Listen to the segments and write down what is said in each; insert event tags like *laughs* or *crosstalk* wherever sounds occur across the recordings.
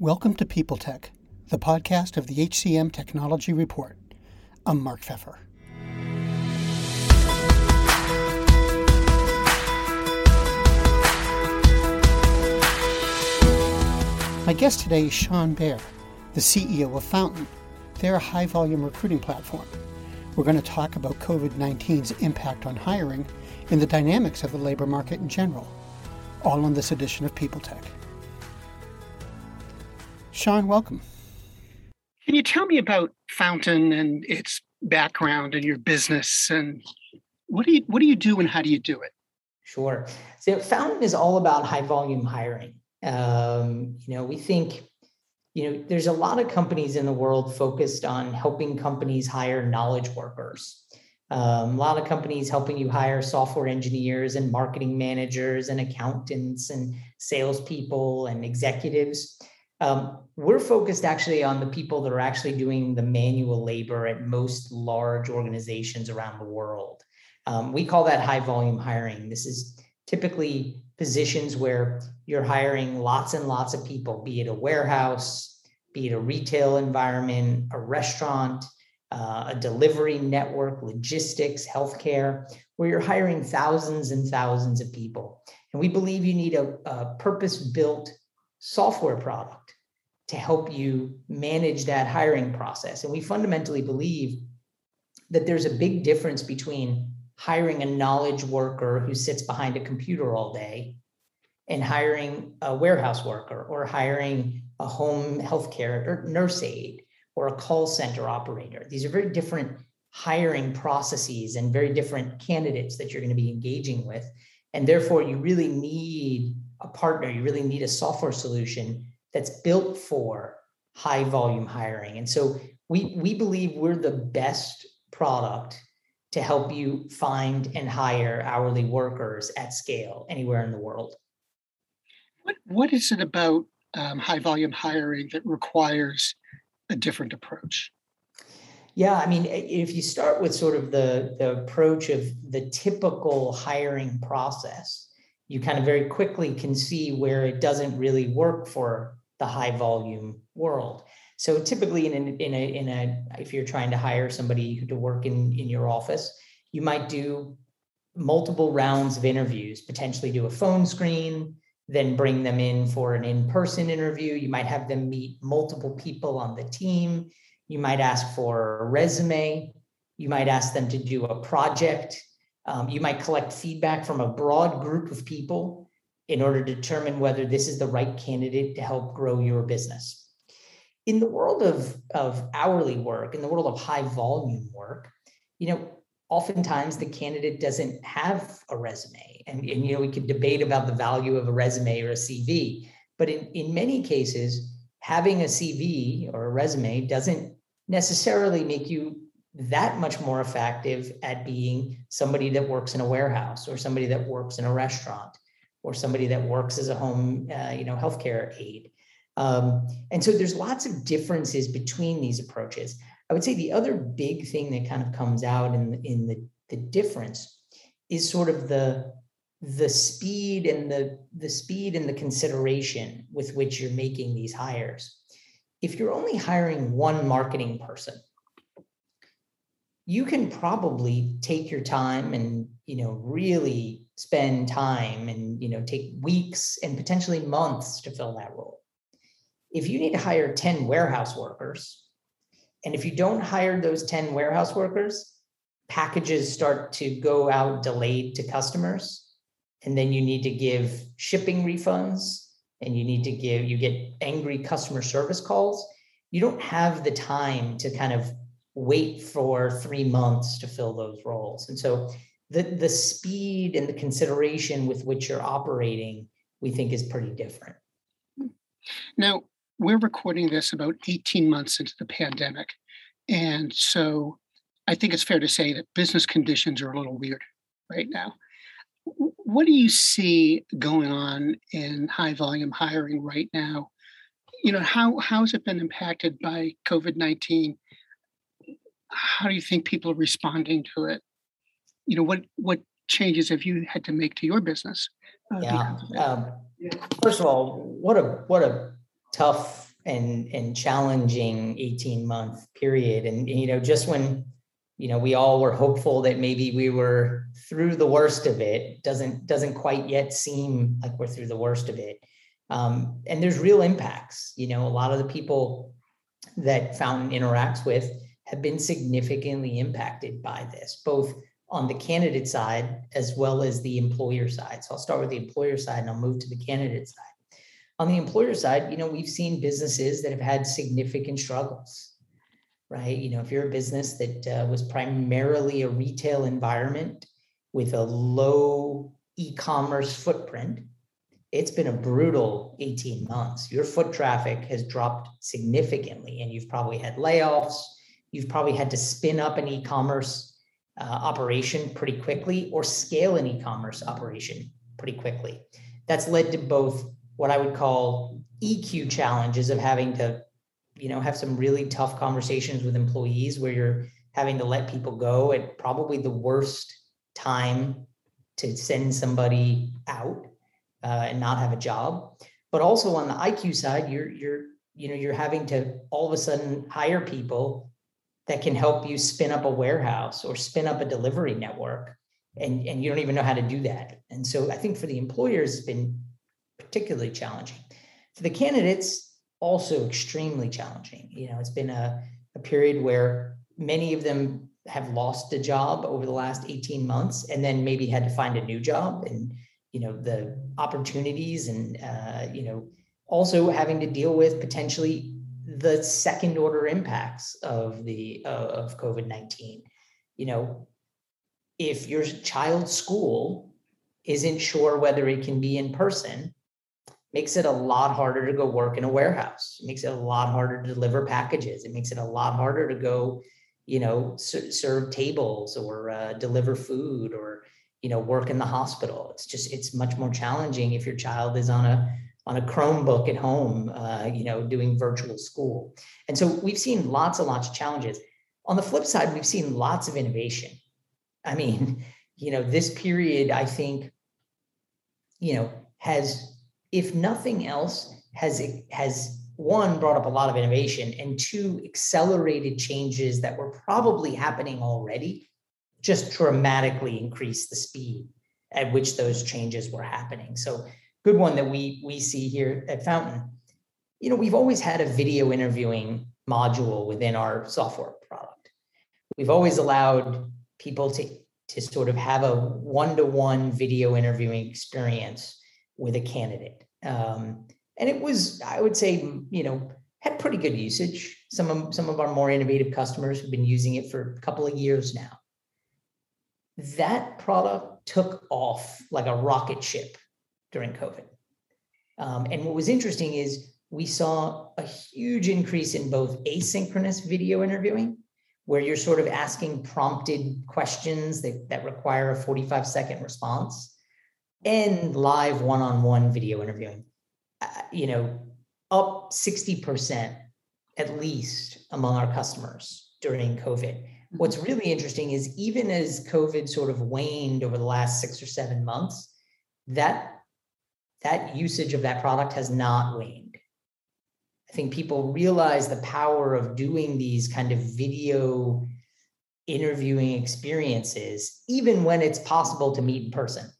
Welcome to People Tech, the podcast of the HCM Technology Report. I'm Mark Feffer. My guest today is Sean Behr, the CEO of Fountain. They're a high volume recruiting platform. We're going to talk about COVID 19's impact on hiring and the dynamics of the labor market in general, all on this edition of People Tech. Sean, welcome. Can you tell me about Fountain and its background and your business and what do you what do you do and how do you do it? Sure. So Fountain is all about high volume hiring. Um, you know, we think you know there's a lot of companies in the world focused on helping companies hire knowledge workers um, a lot of companies helping you hire software engineers and marketing managers and accountants and salespeople and executives. Um, we're focused actually on the people that are actually doing the manual labor at most large organizations around the world. Um, we call that high volume hiring. This is typically positions where you're hiring lots and lots of people, be it a warehouse, be it a retail environment, a restaurant, uh, a delivery network, logistics, healthcare, where you're hiring thousands and thousands of people. And we believe you need a, a purpose built software product to help you manage that hiring process. And we fundamentally believe that there's a big difference between hiring a knowledge worker who sits behind a computer all day and hiring a warehouse worker or hiring a home healthcare or nurse aide or a call center operator. These are very different hiring processes and very different candidates that you're going to be engaging with. And therefore, you really need a partner, you really need a software solution that's built for high volume hiring. And so we, we believe we're the best product to help you find and hire hourly workers at scale anywhere in the world. What, what is it about um, high volume hiring that requires a different approach? Yeah, I mean, if you start with sort of the, the approach of the typical hiring process, you kind of very quickly can see where it doesn't really work for the high volume world. So typically in a, in a, in a if you're trying to hire somebody to work in, in your office, you might do multiple rounds of interviews, potentially do a phone screen, then bring them in for an in-person interview. You might have them meet multiple people on the team. You might ask for a resume. You might ask them to do a project. Um, you might collect feedback from a broad group of people in order to determine whether this is the right candidate to help grow your business. In the world of, of hourly work, in the world of high volume work, you know, oftentimes the candidate doesn't have a resume. And, and, you know, we could debate about the value of a resume or a CV, but in, in many cases, having a CV or a resume doesn't necessarily make you that much more effective at being somebody that works in a warehouse or somebody that works in a restaurant or somebody that works as a home, uh, you know, healthcare aide. Um, and so there's lots of differences between these approaches. I would say the other big thing that kind of comes out in, in the, the difference is sort of the the speed and the the speed and the consideration with which you're making these hires. If you're only hiring one marketing person, you can probably take your time and you know really spend time and you know take weeks and potentially months to fill that role. If you need to hire 10 warehouse workers, and if you don't hire those 10 warehouse workers, packages start to go out delayed to customers. And then you need to give shipping refunds and you need to give, you get angry customer service calls. You don't have the time to kind of wait for three months to fill those roles. And so the, the speed and the consideration with which you're operating, we think is pretty different. Now, we're recording this about 18 months into the pandemic. And so I think it's fair to say that business conditions are a little weird right now. What do you see going on in high volume hiring right now? You know, how, how has it been impacted by COVID 19? How do you think people are responding to it? You know, what, what changes have you had to make to your business? Uh, yeah. Um, first of all, what a what a tough and and challenging 18 month period and you know just when you know we all were hopeful that maybe we were through the worst of it doesn't doesn't quite yet seem like we're through the worst of it um, and there's real impacts you know a lot of the people that fountain interacts with have been significantly impacted by this both on the candidate side as well as the employer side so i'll start with the employer side and i'll move to the candidate side on the employer side, you know, we've seen businesses that have had significant struggles, right? You know, if you're a business that uh, was primarily a retail environment with a low e-commerce footprint, it's been a brutal 18 months. Your foot traffic has dropped significantly, and you've probably had layoffs. You've probably had to spin up an e-commerce uh, operation pretty quickly or scale an e-commerce operation pretty quickly. That's led to both what I would call EQ challenges of having to, you know, have some really tough conversations with employees where you're having to let people go at probably the worst time to send somebody out uh, and not have a job. But also on the IQ side, you're you're you know you're having to all of a sudden hire people that can help you spin up a warehouse or spin up a delivery network and and you don't even know how to do that and so i think for the employers it's been particularly challenging. For the candidates, also extremely challenging. You know, it's been a, a period where many of them have lost a job over the last 18 months and then maybe had to find a new job and you know the opportunities and uh, you know also having to deal with potentially the second order impacts of the uh, of covid-19 you know if your child's school isn't sure whether it can be in person makes it a lot harder to go work in a warehouse. It makes it a lot harder to deliver packages. It makes it a lot harder to go, you know, serve tables or uh, deliver food or you know work in the hospital. It's just it's much more challenging if your child is on a on a Chromebook at home, uh, you know, doing virtual school. And so we've seen lots and lots of challenges. On the flip side, we've seen lots of innovation. I mean, *laughs* you know, this period, I think, you know, has if nothing else, has has one brought up a lot of innovation and two accelerated changes that were probably happening already just dramatically increased the speed at which those changes were happening so good one that we we see here at fountain you know we've always had a video interviewing module within our software product we've always allowed people to to sort of have a one-to-one video interviewing experience with a candidate. Um, and it was, I would say, you know, had pretty good usage. Some of some of our more innovative customers have been using it for a couple of years now. That product took off like a rocket ship during COVID. Um, and what was interesting is we saw a huge increase in both asynchronous video interviewing, where you're sort of asking prompted questions that, that require a 45 second response, and live one-on-one video interviewing uh, you know up 60% at least among our customers during covid mm-hmm. what's really interesting is even as covid sort of waned over the last 6 or 7 months that that usage of that product has not waned i think people realize the power of doing these kind of video interviewing experiences even when it's possible to meet in person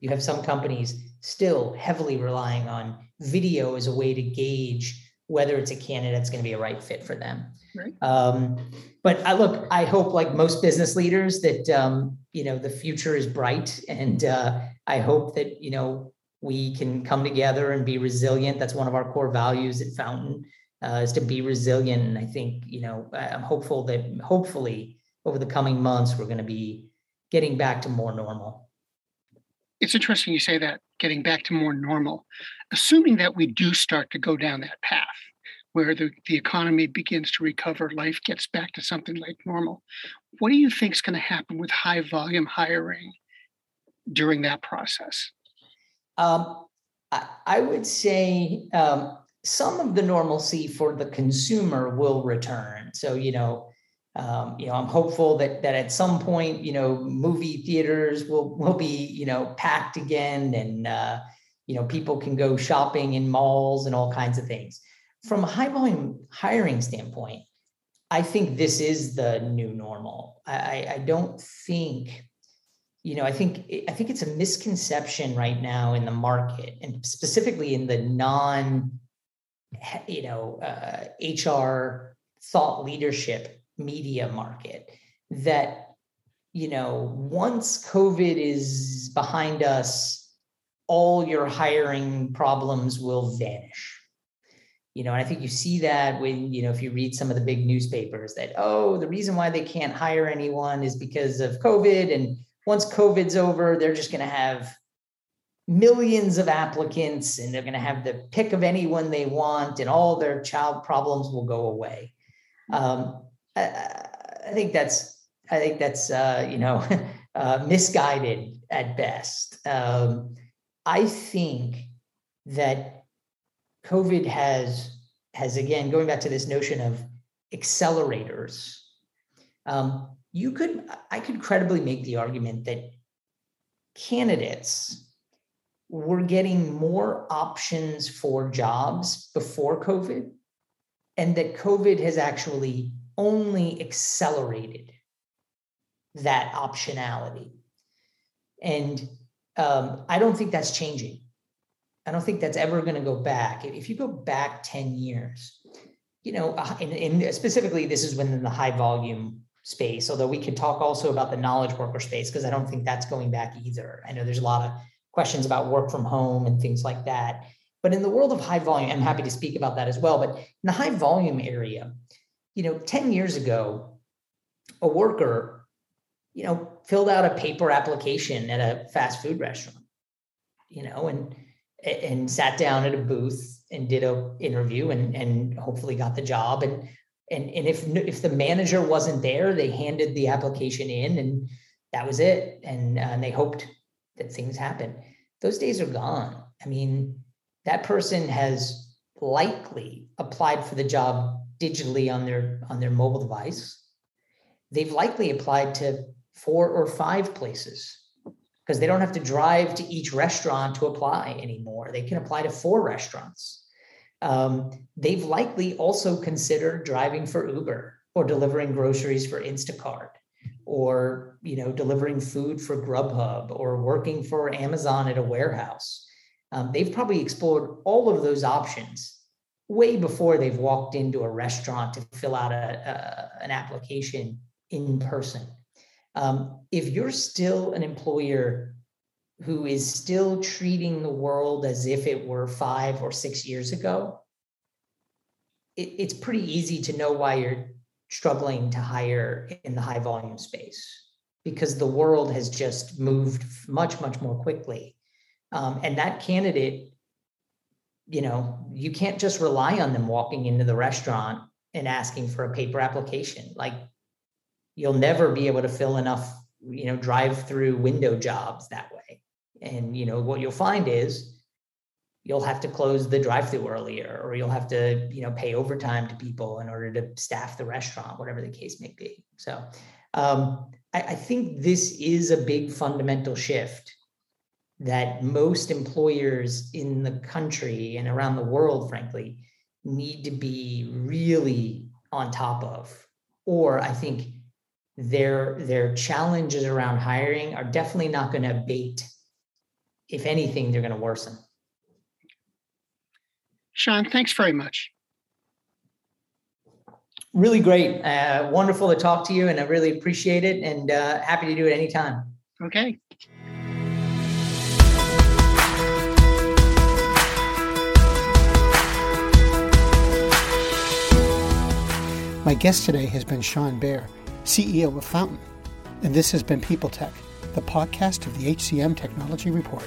you have some companies still heavily relying on video as a way to gauge whether it's a candidate that's going to be a right fit for them. Right. Um, but I look, I hope like most business leaders that um, you know the future is bright, and uh, I hope that you know we can come together and be resilient. That's one of our core values at Fountain uh, is to be resilient. And I think you know I'm hopeful that hopefully over the coming months we're going to be getting back to more normal it's interesting you say that getting back to more normal assuming that we do start to go down that path where the, the economy begins to recover life gets back to something like normal what do you think is going to happen with high volume hiring during that process um, I, I, would say um, some of the normalcy for the consumer will return so you know um, you know, I'm hopeful that that at some point, you know, movie theaters will will be, you know, packed again, and uh, you know, people can go shopping in malls and all kinds of things. from a high volume hiring standpoint, I think this is the new normal. I, I don't think, you know, I think I think it's a misconception right now in the market, and specifically in the non, you know, uh, HR thought leadership media market that you know once covid is behind us all your hiring problems will vanish. You know and i think you see that when you know if you read some of the big newspapers that oh the reason why they can't hire anyone is because of covid and once covid's over they're just going to have millions of applicants and they're going to have the pick of anyone they want and all their child problems will go away um, I, I, think that's I think that's uh, you know *laughs* uh, misguided at best. Um, I think that COVID has has again going back to this notion of accelerators. Um, you could I could credibly make the argument that candidates were getting more options for jobs before COVID and that COVID has actually only accelerated that optionality. And um, I don't think that's changing. I don't think that's ever going to go back. If you go back 10 years, you know, uh, and, specifically, this is within the high volume space, although we could talk also about the knowledge worker space, because I don't think that's going back either. I know there's a lot of questions about work from home and things like that. But in the world of high volume, I'm happy to speak about that as well. But in the high volume area, you know, 10 years ago, a worker, you know, filled out a paper application at a fast food restaurant, you know, and and sat down at a booth and did a interview and and hopefully got the job. And and and if if the manager wasn't there, they handed the application in and that was it. And, uh, and they hoped that things happen. Those days are gone. I mean, that person has likely applied for the job digitally on their on their mobile device they've likely applied to four or five places because they don't have to drive to each restaurant to apply anymore they can apply to four restaurants um, they've likely also considered driving for uber or delivering groceries for instacart or you know delivering food for grubhub or working for amazon at a warehouse um, they've probably explored all of those options way before they've walked into a restaurant to fill out a, a an application in person. Um, if you're still an employer who is still treating the world as if it were five or six years ago, it, it's pretty easy to know why you're struggling to hire in the high volume space because the world has just moved much, much more quickly um, and that candidate, you know, you can't just rely on them walking into the restaurant and asking for a paper application. Like you'll never be able to fill enough, you know, drive through window jobs that way. And, you know, what you'll find is you'll have to close the drive through earlier or you'll have to, you know, pay overtime to people in order to staff the restaurant, whatever the case may be. So um, I, I think this is a big fundamental shift that most employers in the country and around the world, frankly, need to be really on top of. Or I think their their challenges around hiring are definitely not going to abate. If anything, they're going to worsen. Sean, thanks very much. Really great. Uh, wonderful to talk to you, and I really appreciate it and uh, happy to do it anytime. Okay. My guest today has been Sean Behr, CEO of Fountain, and this has been People Tech, the podcast of the HCM Technology Report.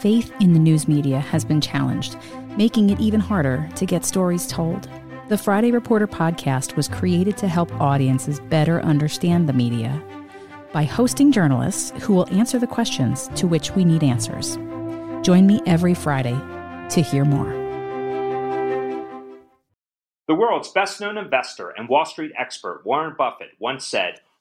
Faith in the news media has been challenged, making it even harder to get stories told. The Friday Reporter podcast was created to help audiences better understand the media by hosting journalists who will answer the questions to which we need answers. Join me every Friday to hear more. The world's best known investor and Wall Street expert Warren Buffett once said,